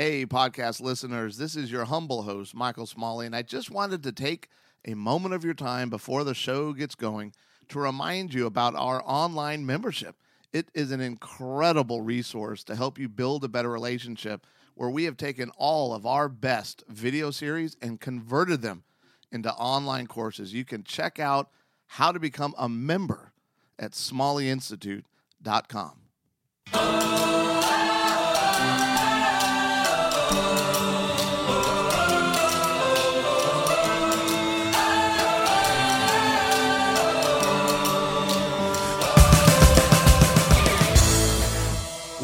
Hey, podcast listeners, this is your humble host, Michael Smalley, and I just wanted to take a moment of your time before the show gets going to remind you about our online membership. It is an incredible resource to help you build a better relationship where we have taken all of our best video series and converted them into online courses. You can check out how to become a member at smalleyinstitute.com.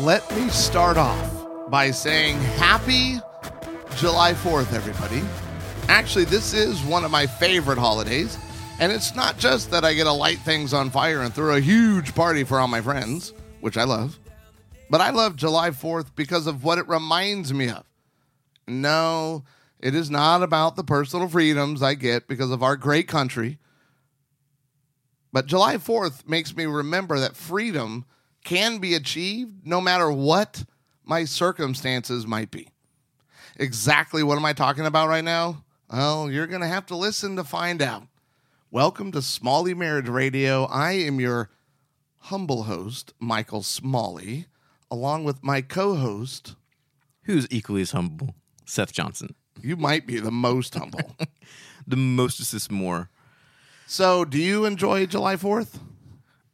Let me start off by saying happy July 4th, everybody. Actually, this is one of my favorite holidays. And it's not just that I get to light things on fire and throw a huge party for all my friends, which I love, but I love July 4th because of what it reminds me of. No, it is not about the personal freedoms I get because of our great country. But July 4th makes me remember that freedom can be achieved no matter what my circumstances might be. Exactly what am I talking about right now? Well, you're going to have to listen to find out. Welcome to Smalley Marriage Radio. I am your humble host, Michael Smalley, along with my co host. Who's equally as humble? Seth Johnson. You might be the most humble. the most is this more. So, do you enjoy July 4th?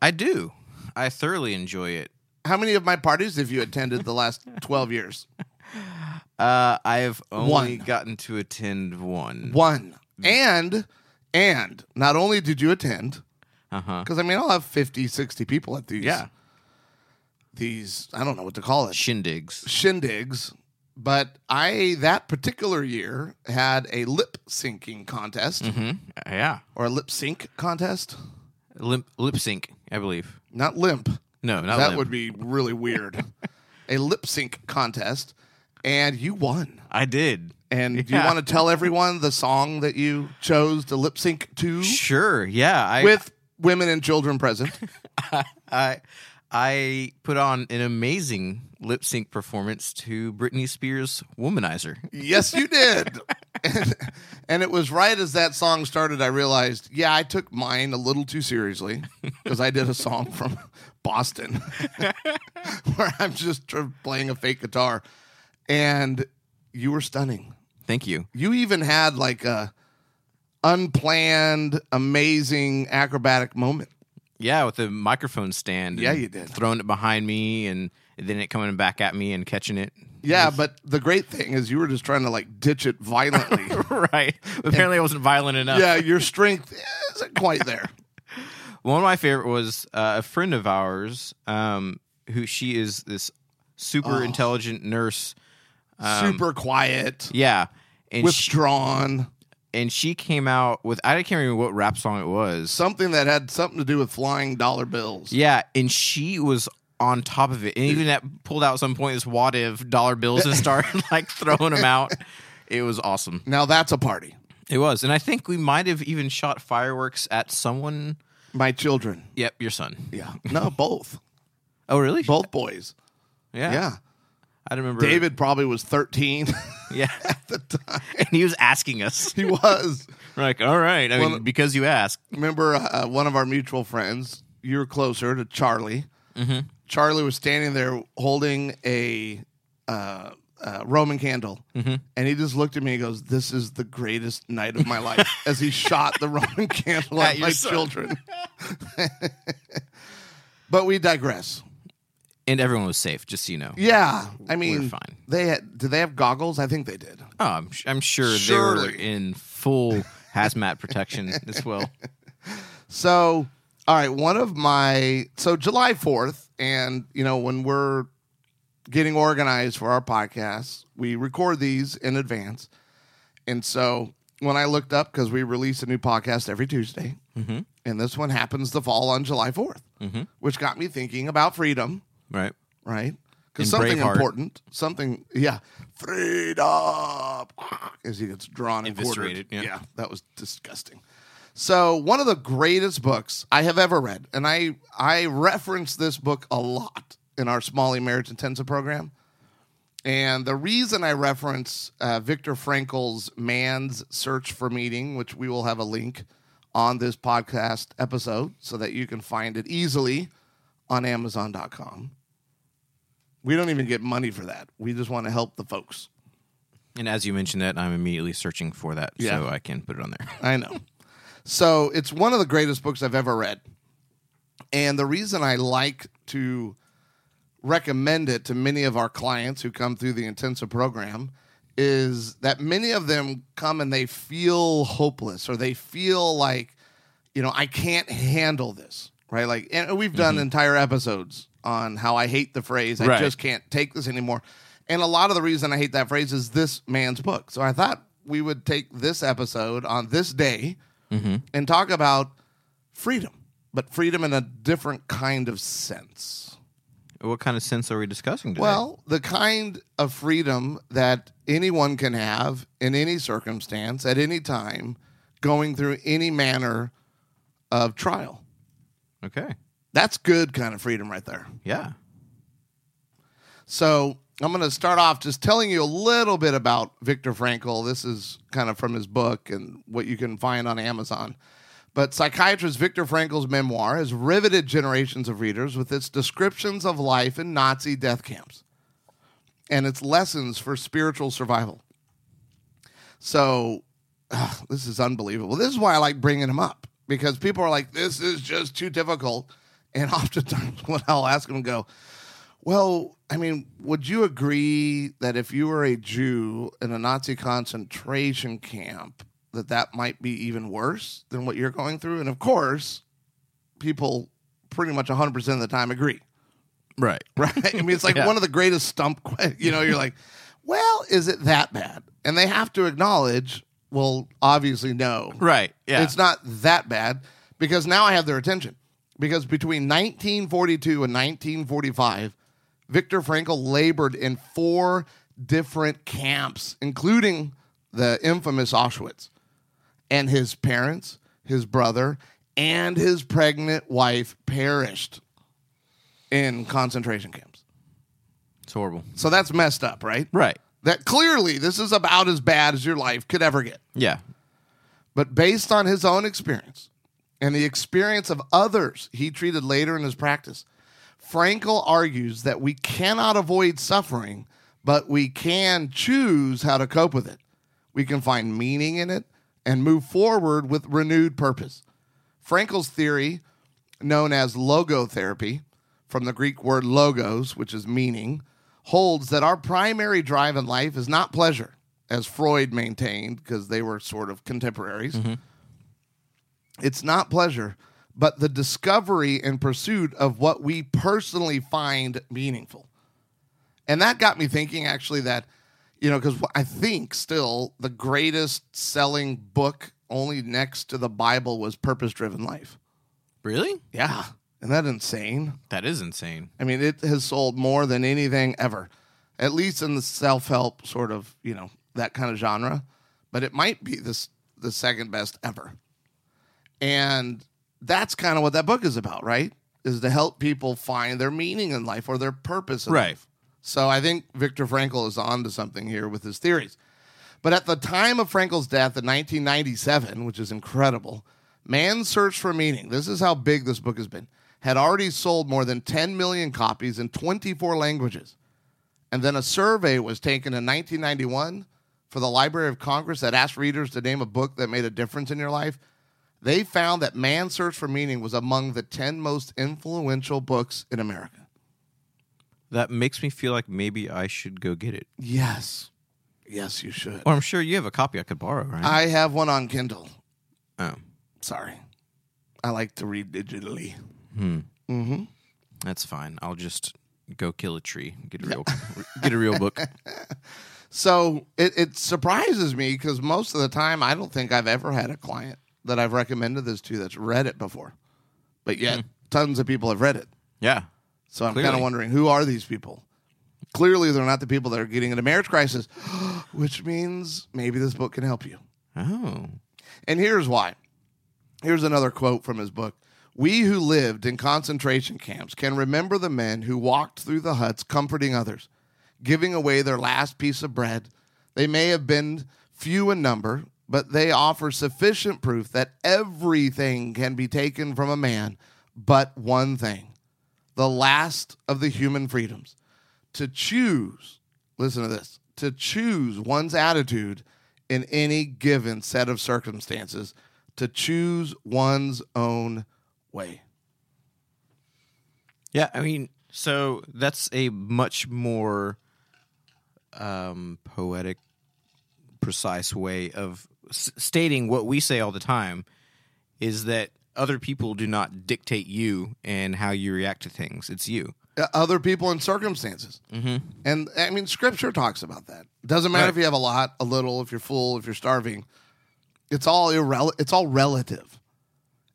I do. I thoroughly enjoy it. How many of my parties have you attended the last 12 years? Uh, I've only One. gotten to attend one. One. And, and not only did you attend, because I mean, I'll have 50, 60 people at these. Yeah. These, I don't know what to call it, Shindigs. shindigs. But I, that particular year, had a lip syncing contest hmm Yeah. or a lip sync contest. Lip, lip sync, I believe. Not limp. No, not that limp. would be really weird. a lip sync contest. And you won. I did. And do you want to tell everyone the song that you chose to lip sync to Sure. Yeah. I with women and children present? I I put on an amazing lip sync performance to Britney Spears' "Womanizer." yes, you did. and, and it was right as that song started, I realized, yeah, I took mine a little too seriously because I did a song from Boston where I'm just playing a fake guitar. And you were stunning. Thank you. You even had like a unplanned, amazing acrobatic moment. Yeah, with the microphone stand. Yeah, you did. Throwing it behind me and then it coming back at me and catching it. Yeah, but the great thing is you were just trying to like ditch it violently. right. Apparently, I wasn't violent enough. yeah, your strength isn't quite there. One of my favorite was uh, a friend of ours, um, who she is this super Oh. intelligent nurse. Um, Super quiet, Yeah. And she, withdrawn, and she came out with I can't remember what rap song it was. something that had something to do with flying dollar bills. Yeah, and she was on top of it, and even at pulled out some point this wad of dollar bills and started like throwing them out. It was awesome. Now that's a party. It was, and I think we might have even shot fireworks at someone. My children. Yep, your son. Yeah. No, both. Oh, really? Both boys. Yeah. Yeah. I don't remember. David probably was 13 Yeah, at the time. and he was asking us. He was. We're like, all right. I mean, because you asked. Remember uh, one of our mutual friends, you're closer to Charlie. Charlie was standing there holding a uh, uh, Roman candle. And he just looked at me and goes, This is the greatest night of my life as he shot the Roman candle at, At my son. children. but we digress. And everyone was safe, just so you know. Yeah. I mean, fine. They had, did they have goggles? I think they did. Oh, I'm, I'm sure they Surely. were in full hazmat protection as well. So, all right, one of my so July 4th and you know when we're getting organized for our podcasts, we record these in advance. And so when I looked up cuz we release a new podcast every Tuesday, Mhm. and this one happens to fall on July 4th, Mhm. which got me thinking about freedom, Right. right? Because something Braveheart. important, something, yeah, freedom, as he gets drawn and quartered. Eviscerated, yeah. that was disgusting. So one of the greatest books I have ever read, and I I reference this book a lot in our Smalley Marriage Intensive program, And the reason I reference uh, Viktor Frankl's Man's Search for Meaning, which we will have a link on this podcast episode so that you can find it easily on Amazon.com. We don't even get money for that. We just want to help the folks. And as you mentioned that, I'm immediately searching for that Yeah. so I can put it on there. I know. So it's one of the greatest books I've ever read. And the reason I like to recommend it to many of our clients who come through the intensive program is that many of them come and they feel hopeless or they feel like, you know, I can't handle this, right? Like, and we've done mm-hmm. entire episodes on how I hate the phrase, I Right. just can't take this anymore. And a lot of the reason I hate that phrase is this man's book. So I thought we would take this episode on this day Mm-hmm. and talk about freedom, but freedom in a different kind of sense. What kind of sense are we discussing today? Well, the kind of freedom that anyone can have in any circumstance, at any time, going through any manner of trial. okay. That's good kind of freedom right there. Yeah. So I'm going to start off just telling you a little bit about Viktor Frankl. This is kind of from his book and what you can find on Amazon. But psychiatrist Viktor Frankl's memoir has riveted generations of readers with its descriptions of life in Nazi death camps and its lessons for spiritual survival. So, ugh, this is unbelievable. This is why I like bringing him up because people are like, this is just too difficult. And oftentimes, when I'll ask them, go, well, I mean, would you agree that if you were a Jew in a Nazi concentration camp, that that might be even worse than what you're going through? And of course, people pretty much 100% of the time agree, Right. right? I mean, it's like Yeah. one of the greatest stump, you know, you're like, well, is it that bad? And they have to acknowledge, well, obviously, no. Right. Yeah. It's not that bad because now I have their attention. Because between 1942 and 1945, Viktor Frankl labored in four different camps, including the infamous Auschwitz. And his parents, his brother, and his pregnant wife perished in concentration camps. it's horrible. So that's messed up, right? Right. That clearly this is about as bad as your life could ever get. Yeah. But based on his own experience and the experience of others he treated later in his practice, Frankl argues that we cannot avoid suffering, but we can choose how to cope with it. We can find meaning in it and move forward with renewed purpose. Frankl's theory, known as logotherapy, from the Greek word logos, which is meaning, holds that our primary drive in life is not pleasure, as Freud maintained, because they were sort of contemporaries. Mm-hmm. It's not pleasure, but the discovery and pursuit of what we personally find meaningful. And that got me thinking actually that, you know, because I think still the greatest selling book only next to the Bible was Purpose Driven Life. Really? Yeah. Isn't that insane? That is insane. I mean, it has sold more than anything ever, at least in the self help sort of, you know, that kind of genre. But it might be this the second best ever. And that's kind of what that book is about, right? Is to help people find their meaning in life or their purpose in Right. life. So I think Viktor Frankl is on to something here with his theories. But at the time of Frankl's death in 1997, which is incredible, Man's Search for Meaning, this is how big this book has been, had already sold more than 10 million copies in 24 languages. And then a survey was taken in 1991 for the Library of Congress that asked readers to name a book that made a difference in your life. They found that Man's Search for Meaning was among the 10 most influential books in America. That makes me feel like maybe I should go get it. Yes. Yes, you should. Or I'm sure you have a copy I could borrow, right? I have one on Kindle. oh, Sorry. I like to read digitally. Hmm. Mm-hmm. that's fine. I'll just go kill a tree, get a real, get a real book. So it, it surprises me because most of the time I don't think I've ever had a client that I've recommended this to that's read it before. But yet hmm. tons of people have read it. Yeah, So I'm kind of wondering who are these people? Clearly they're not the people that are getting into marriage crisis, which means maybe this book can help you. Oh, And here's why. Here's another quote from his book. We who lived in concentration camps can remember the men who walked through the huts comforting others, giving away their last piece of bread. They may have been few in number, but they offer sufficient proof that everything can be taken from a man but one thing the last of the human freedoms to choose, listen to this, to choose one's attitude in any given set of circumstances, to choose one's own way. Yeah, I mean, so that's a much more um, poetic, precise way of s- stating what we say all the time is that other people do not dictate you and how you react to things. It's you. Uh, Other people and circumstances. Mm-hmm. And I mean, scripture talks about that. Doesn't matter if you have a lot, a little, if you're full, if you're starving. It's all irrel- It's all relative.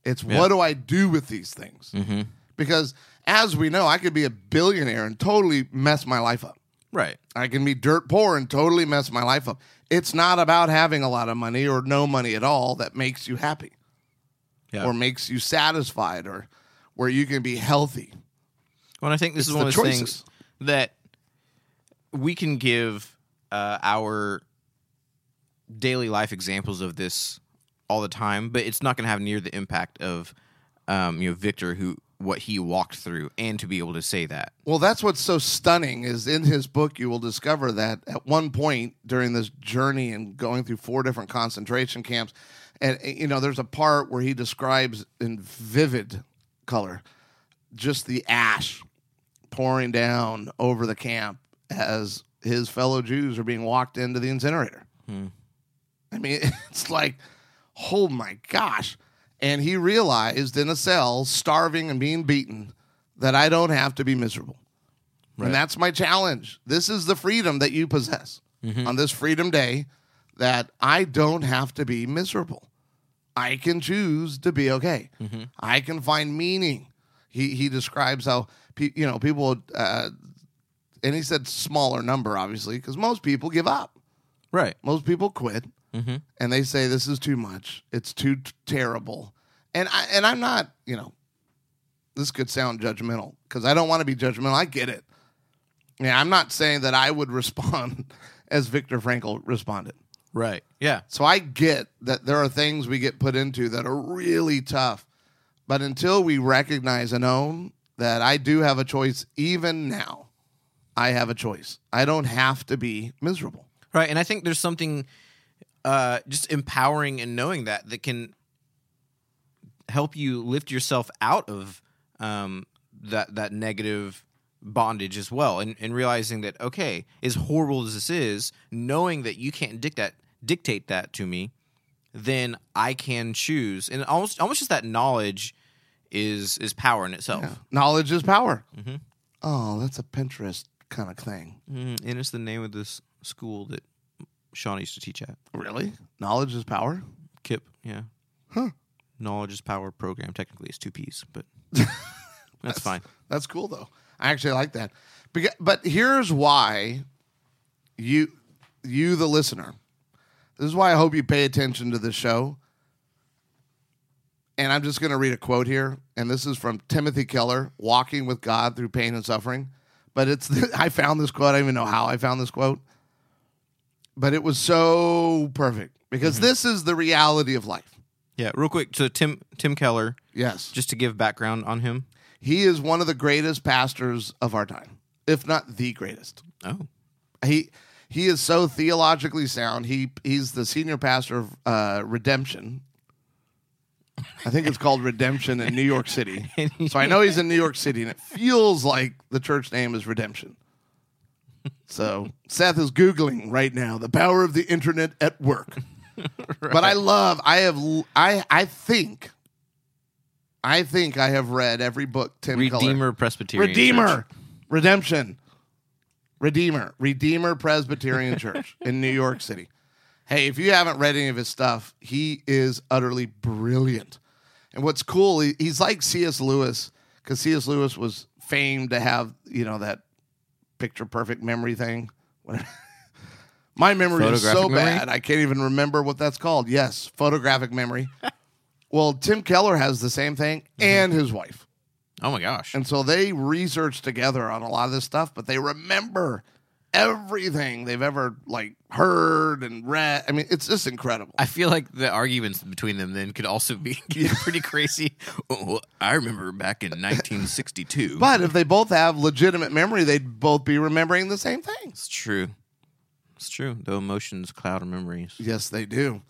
It's what do I do with these things? Mm-hmm. Because as we know, I could be a billionaire and totally mess my life up. Right. I can be dirt poor and totally mess my life up. It's not about having a lot of money or no money at all that makes you happy Yeah. or makes you satisfied or where you can be healthy. Well, I think this It's is one the of the things that we can give uh, our daily life examples of this all the time, but it's not going to have near the impact of um, you know Viktor, who what he walked through, and to be able to say that. Well, that's what's so stunning is in his book you will discover that at one point during this journey and going through four different concentration camps and uh, you know there's a part where he describes in vivid color just the ash pouring down over the camp as his fellow Jews are being walked into the incinerator. I mean, it's like, oh my gosh. And he realized in a cell, starving and being beaten, that I don't have to be miserable. And that's my challenge. This is the freedom that you possess on this Freedom Day that I don't have to be miserable. I can choose to be okay. I can find meaning. He he describes how pe- you know people, uh, and he said smaller number obviously because most people give up. Right. Most people quit, Mm-hmm. and they say this is too much. It's too t- terrible. And I and I'm not, you know, this could sound judgmental because I don't want to be judgmental. I get it. Yeah, I'm not saying that I would respond as Viktor Frankl responded. Right. Yeah. So I get that there are things we get put into that are really tough. But until we recognize and own that I do have a choice, even now, I have a choice. I don't have to be miserable. Right. And I think there's something uh, just empowering and knowing that that can help you lift yourself out of um, that that negative bondage as well, and, and realizing that okay, as horrible as this is, knowing that you can't dictate dictate that to me, then I can choose, and almost almost just that knowledge is is power in itself. Knowledge is power. Oh, that's a Pinterest kind of thing. Mm, and it's the name of this school that Sean used to teach at. Really? Knowledge is power? KIPP, yeah. Huh. Knowledge is power program. Technically, it's two P's, but that's fine. That's cool though. I actually like that. But here's why you you the listener. This is why I hope you pay attention to the show. And I'm just going to read a quote here and this is from Timothy Keller, Walking with God Through Pain and Suffering. But it's I found this quote. I don't even know how I found this quote. But it was so perfect because this is the reality of life. Yeah, real quick. So Tim Tim Keller, Yes. just to give background on him. He is one of the greatest pastors of our time, if not the greatest. Oh, He he is so theologically sound. He he's the senior pastor of uh, Redemption. I think it's called Redemption in New York City. So I know he's in New York City, and it feels like the church name is Redemption. So Seth is googling right now the power of the internet at work. But I love. I have. I I think. I think I have read every book Tim Keller- Redeemer Presbyterian. Redeemer, Church. Redemption, Redeemer, Redeemer Presbyterian Church in New York City. Hey, if you haven't read any of his stuff, he is utterly brilliant. And what's cool, he- he's like C.S. Lewis because C.S. Lewis was famed to have you know that picture perfect memory thing. My memory is so memory? bad I can't even remember what that's called. Yes, photographic memory. well, Tim Keller has the same thing, mm-hmm. and his wife. Oh my gosh. And so they research together on a lot of this stuff, but they remember everything they've ever like heard and read. I mean, it's just incredible. I feel like the arguments between them then could also be pretty crazy. Oh, I remember back in 1962. But if they both have legitimate memory, they'd both be remembering the same things. it's true. It's true. The emotions cloud our memories. Yes, they do.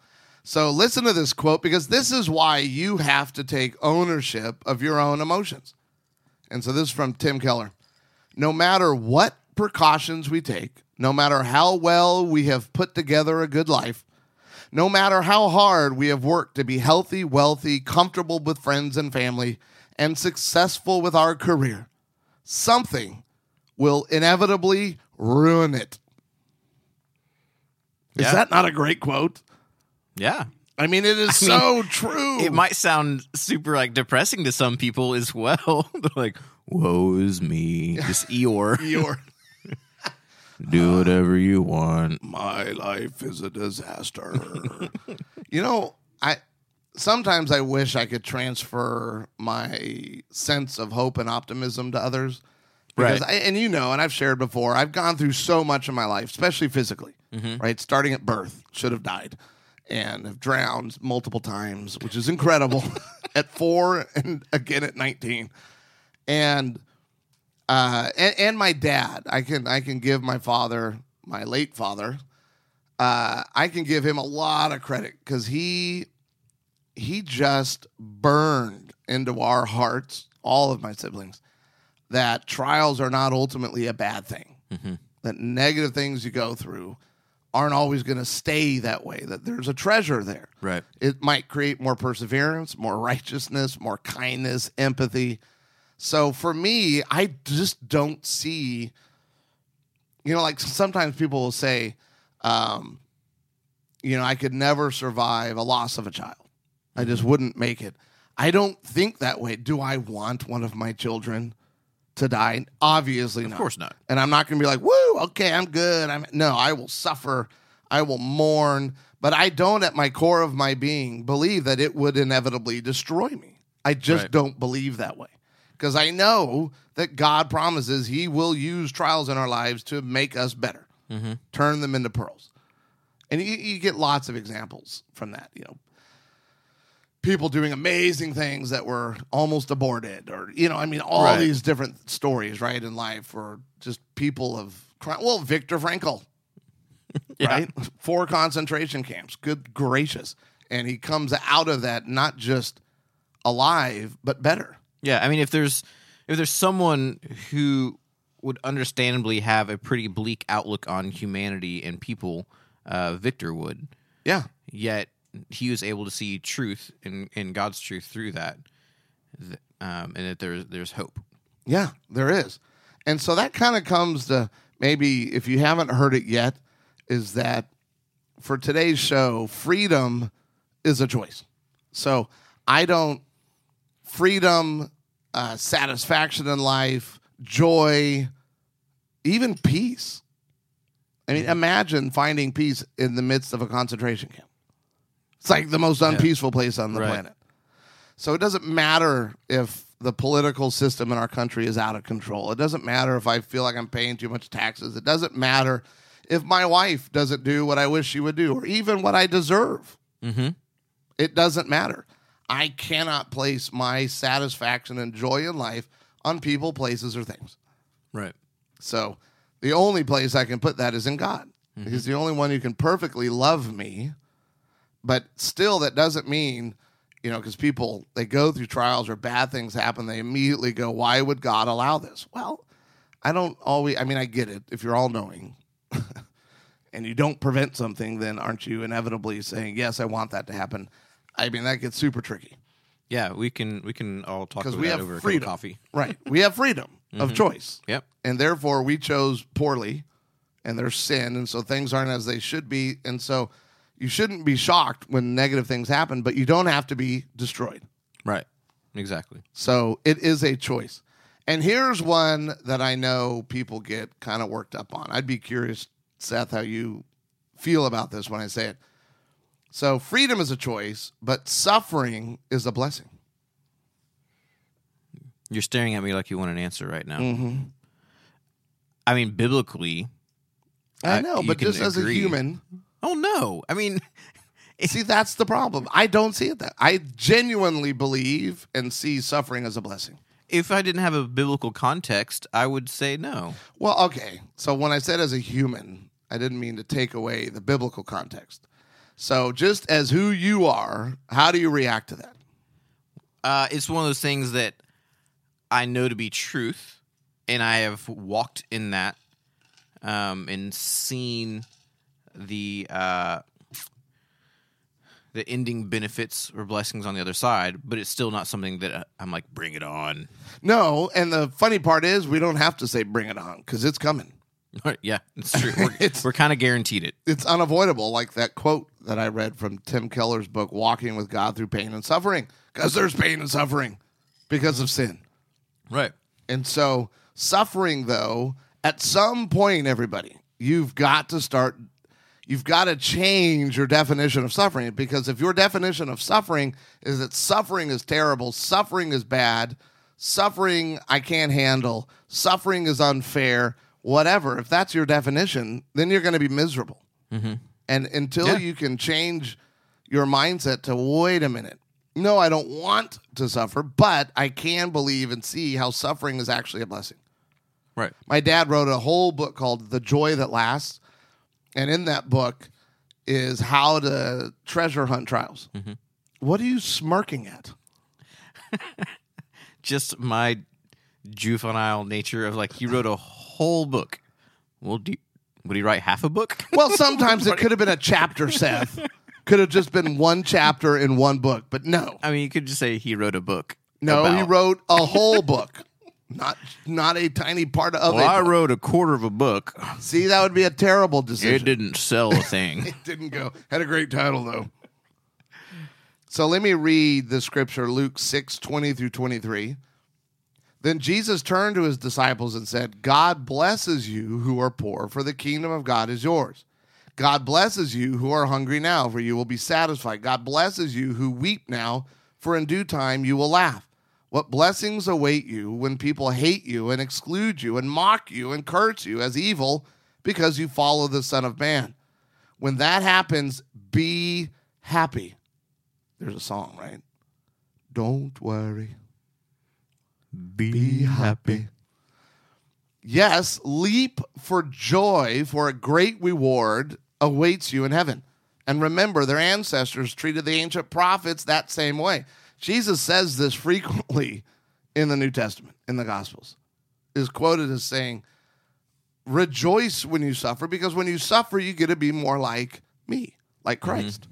So listen to this quote because this is why you have to take ownership of your own emotions. And so this is from Tim Keller. No matter what precautions we take, no matter how well we have put together a good life, no matter how hard we have worked to be healthy, wealthy, comfortable with friends and family, and successful with our career, something will inevitably ruin it. Is Yeah. that not a great quote? Yeah. I mean, it is I mean, so true. It might sound super like depressing to some people as well. They're like, woe is me. This Eeyore. Your Do uh, whatever you want. my life is a disaster. you know, I sometimes I wish I could transfer my sense of hope and optimism to others. Because Right. I, and you know, and I've shared before, I've gone through so much in my life, especially physically. Mm-hmm. Right, starting at birth, should have died, and have drowned multiple times, which is incredible. at four and again at nineteen, and uh, and, and my dad. I can I can give my father, my late father, uh, I can give him a lot of credit because he he just burned into our hearts, all of my siblings, that trials are not ultimately a bad thing. That negative things you go through aren't always going to stay that way. That there's a treasure there. Right. It might create more perseverance, more righteousness, more kindness, empathy. So for me, I just don't see, you know, like sometimes people will say, um, you know, I could never survive a loss of a child. I just wouldn't make it. I don't think that way. Do I want one of my children to die? Obviously not. Of course not. And I'm not going to be like, woo, okay, I'm good. I'm no, I will suffer. I will mourn. But I don't, at my core of my being, believe that it would inevitably destroy me. I just Right. don't believe that way. Because I know that God promises He will use trials in our lives to make us better, mm-hmm. turn them into pearls. And you, you get lots of examples from that. You know, people doing amazing things that were almost aborted, or you know, I mean, all Right. these different stories, right, in life, or just people of crime. Well, Viktor Frankl, Yeah. right, four concentration camps. Good gracious, and he comes out of that not just alive but better. Yeah, I mean, if there's if there's someone who would understandably have a pretty bleak outlook on humanity and people, uh, Viktor would. Yeah, Yet he was able to see truth and and God's truth through that, um, and that there's there's hope. Yeah, there is. And so that kind of comes to maybe if you haven't heard it yet, is that for today's show, freedom is a choice. So I don't, freedom, uh, satisfaction in life, joy, even peace. I mean, imagine finding peace in the midst of a concentration camp. It's like the most unpeaceful place on the Right. planet. So it doesn't matter if the political system in our country is out of control. It doesn't matter if I feel like I'm paying too much taxes. It doesn't matter if my wife doesn't do what I wish she would do or even what I deserve. Mm-hmm. It doesn't matter. I cannot place my satisfaction and joy in life on people, places, or things. Right. So the only place I can put that is in God. Mm-hmm. He's the only one who can perfectly love me. But still, that doesn't mean, you know, because people, they go through trials or bad things happen, they immediately go, why would God allow this? Well, I don't always, I mean, I get it. If you're all knowing and you don't prevent something, then aren't you inevitably saying, yes, I want that to happen? I mean, that gets super tricky. Yeah, we can we can all talk 'Cause about we have over a cup of freedom. coffee. Right. We have freedom of mm-hmm. choice. Yep. and therefore we chose poorly and there's sin and so things aren't as they should be and so you shouldn't be shocked when negative things happen but you don't have to be destroyed Right. Exactly. so it is a choice and here's one that i know people get kind of worked up on i'd be curious seth how you feel about this when i say it so freedom is a choice but suffering is a blessing You're staring at me like you want an answer right now. Mm-hmm. I mean, biblically, I know, but just as a human, Oh no! I mean, see that's the problem. I don't see it that. I genuinely believe and see suffering as a blessing. if I didn't have a biblical context, I would say no. Well, okay. So when I said as a human, I didn't mean to take away the biblical context. So just as who you are, how do you react to that? Uh, it's one of those things that I know to be truth, and I have walked in that um, and seen the uh, the ending benefits or blessings on the other side. But it's still not something that uh, I'm like, bring it on. No, and the funny part is we don't have to say bring it on because it's coming. yeah, it's true. We're, It's- we're kind of guaranteed it. It's unavoidable, like that quote that I read from Tim Keller's book, Walking with God Through Pain and Suffering, because there's pain and suffering because of sin. Right. And so, suffering, though, at some point, everybody, you've got to start, you've got to change your definition of suffering. Because if your definition of suffering is that suffering is terrible, suffering is bad, suffering I can't handle, suffering is unfair, whatever, if that's your definition, then you're going to be miserable. Mm-hmm. And until Yeah. you can change your mindset to wait a minute, no, I don't want to suffer, but I can believe and see how suffering is actually a blessing. Right. My dad wrote a whole book called The Joy That Lasts. And in that book is how to treasure hunt trials. Mm-hmm. What are you smirking at? Just my juvenile nature of like, he wrote a whole book. Well, do would he write half a book? Well, sometimes it could have been a chapter, Seth. Could have just been one chapter in one book, but no. I mean, you could just say he wrote a book. No, he wrote a whole book. Not not a tiny part of it. I wrote a quarter of a book. See, that would be a terrible decision. It didn't sell a thing. It didn't go. Had a great title though. So let me read the scripture, Luke 6, 20 through 23. Then Jesus turned to his disciples and said, God blesses you who are poor, for the kingdom of God is yours. God blesses you who are hungry now, for you will be satisfied. God blesses you who weep now, for in due time you will laugh. What blessings await you when people hate you and exclude you and mock you and curse you as evil because you follow the Son of Man. When that happens, be happy. There's a song, right? Don't worry. Be happy. Yes, leap for joy, for a great reward awaits you in heaven. And remember, their ancestors treated the ancient prophets that same way. Jesus says this frequently in the New Testament, in the Gospels, is quoted as saying, Rejoice when you suffer, because when you suffer, you get to be more like me, like mm-hmm. Christ.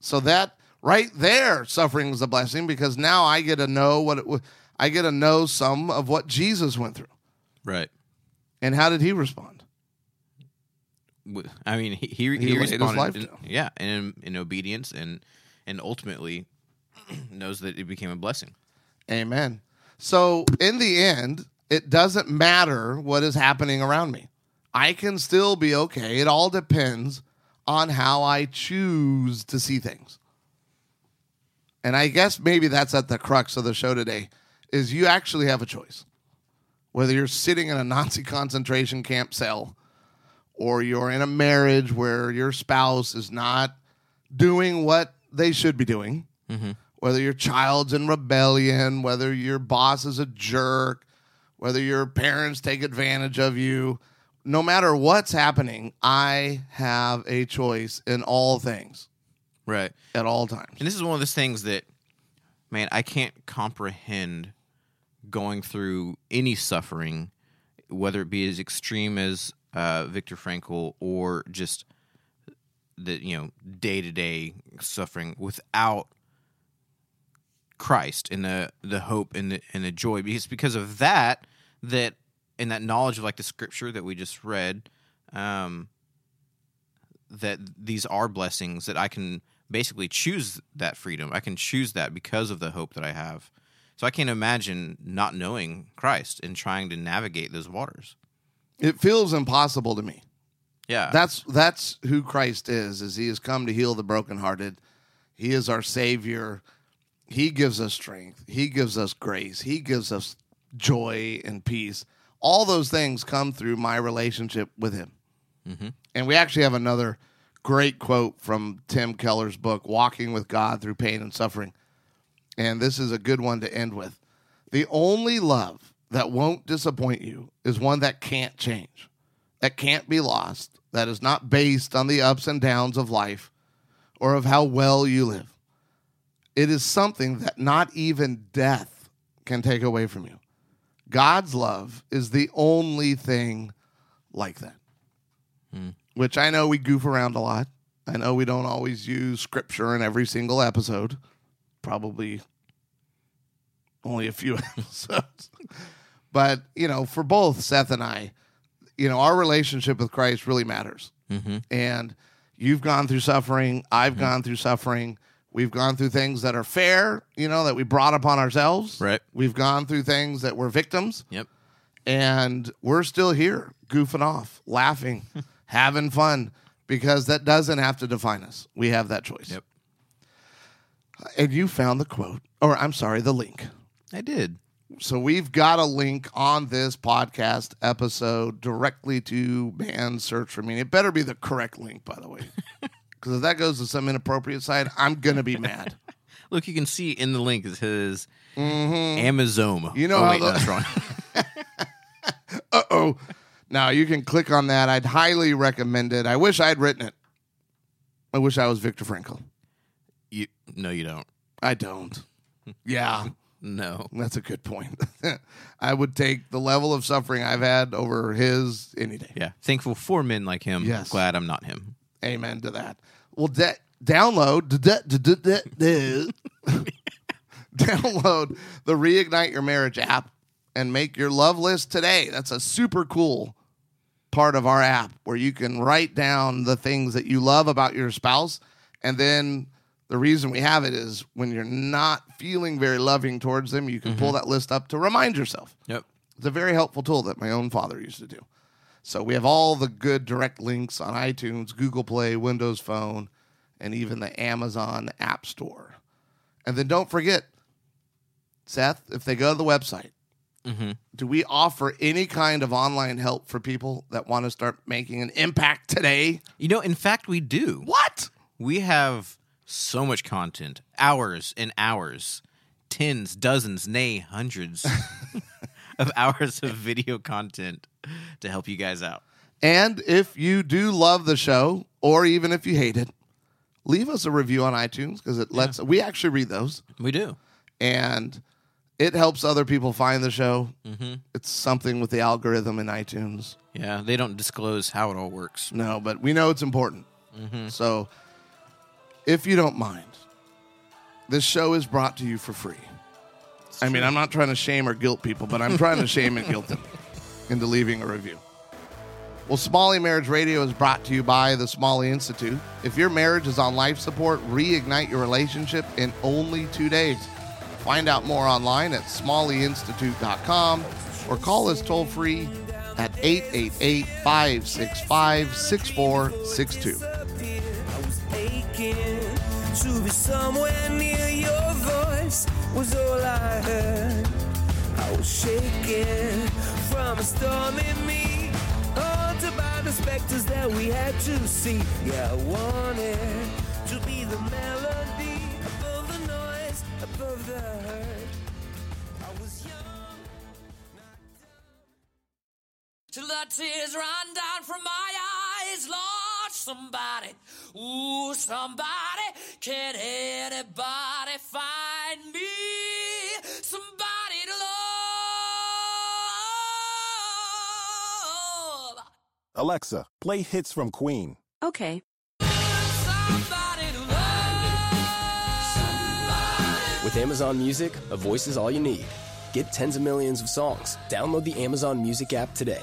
So that right there, suffering is a blessing because now I get to know what it wa- I get to know some of what Jesus went through. right. And how did he respond? I mean, he he, He he responded, life in- yeah, in in obedience and and ultimately knows that it became a blessing. Amen. So in the end, it doesn't matter what is happening around me. I can still be okay. It all depends on how I choose to see things. And I guess maybe that's at the crux of the show today is you actually have a choice. Whether you're sitting in a Nazi concentration camp cell or you're in a marriage where your spouse is not doing what they should be doing, mm-hmm. whether your child's in rebellion, whether your boss is a jerk, whether your parents take advantage of you, no matter what's happening, I have a choice in all things Right. at all times. And this is one of those things that, man, I can't comprehend going through any suffering, whether it be as extreme as uh, Viktor Frankl or just the you know day to day suffering without Christ and the the hope and the and the joy. Because because of that that and that knowledge of like the scripture that we just read, um, that these are blessings that I can basically choose that freedom. I can choose that because of the hope that I have. So I can't imagine not knowing Christ and trying to navigate those waters. It feels impossible to me. Yeah. That's that's who Christ is. Is he has come to heal the brokenhearted. He is our savior. He gives us strength. He gives us grace. He gives us joy and peace. All those things come through my relationship with him. Mm-hmm. And we actually have another great quote from Tim Keller's book, Walking with God Through Pain and Suffering. And this is a good one to end with. The only love that won't disappoint you is one that can't change, that can't be lost, that is not based on the ups and downs of life or of how well you live. It is something that not even death can take away from you. God's love is the only thing like that. Hmm. Which I know we goof around a lot. I know we don't always use scripture in every single episode. Probably only a few episodes. but, you know, for both Seth and I, you know, our relationship with Christ really matters. Mm-hmm. And you've gone through suffering. I've mm-hmm. gone through suffering. We've gone through things that are fair, you know, that we brought upon ourselves. Right. We've gone through things that were victims Yep. and we're still here goofing off, laughing, having fun because that doesn't have to define us. We have that choice. Yep. And you found the quote, or I'm sorry, the link. I did. So we've got a link on this podcast episode directly to band search for me. It better be the correct link, by the way. Because if that goes to some inappropriate site, I'm gonna be mad. Look, you can see in the link it says Amazon. You know oh, how wait, the- that's wrong. Uh oh. Now you can click on that. I'd highly recommend it. I wish I'd written it. I wish I was Viktor Frankl. No, you don't. I don't. Yeah, No. that's a good point. I would take the level of suffering I've had over his any day. Yeah. Thankful for men like him. Yes. Glad I'm not him. Amen to that. Well, da- download da- da- download the Reignite Your Marriage app and make your love list today. That's a super cool part of our app where you can write down the things that you love about your spouse. And then the reason we have it is when you're not feeling very loving towards them, you can pull mm-hmm. that list up to remind yourself. Yep. It's a very helpful tool that my own father used to do. So we have all the good direct links on iTunes, Google Play, Windows Phone, and even the Amazon App Store. And then don't forget, Seth, if they go to the website, mm-hmm. do we offer any kind of online help for people that want to start making an impact today? You know, in fact, we do. What? We have so much content, hours and hours, tens, dozens, nay, hundreds of hours of video content to help you guys out. And if you do love the show, or even if you hate it, leave us a review on iTunes because it lets we actually read those. We do. and it helps other people find the show. Mm-hmm. It's something with the algorithm in iTunes. Yeah, they don't disclose how it all works. No, but we know it's important. Mm-hmm. So, if you don't mind, this show is brought to you for free. I mean, I'm not trying to shame or guilt people, but I'm trying to shame and guilt them into leaving a review. Well, Smalley Marriage Radio is brought to you by the Smalley Institute. If your marriage is on life support, reignite your relationship in only two days. Find out more online at smalleyinstitute.com or call us toll free at 888 565 6462. To be somewhere near your voice was all I heard. I was shaking from a storm in me, haunted by the specters that we had to see. Yeah, I wanted to be the melody above the noise, above the hurt. I was young. Not dumb. Till the tears run down from my eyes. Lord, somebody, ooh, somebody, can anybody find me? Somebody to love. Alexa, play hits from Queen. Okay. Somebody to love. With Amazon Music, a voice is all you need. Get tens of millions of songs. Download the Amazon Music app today.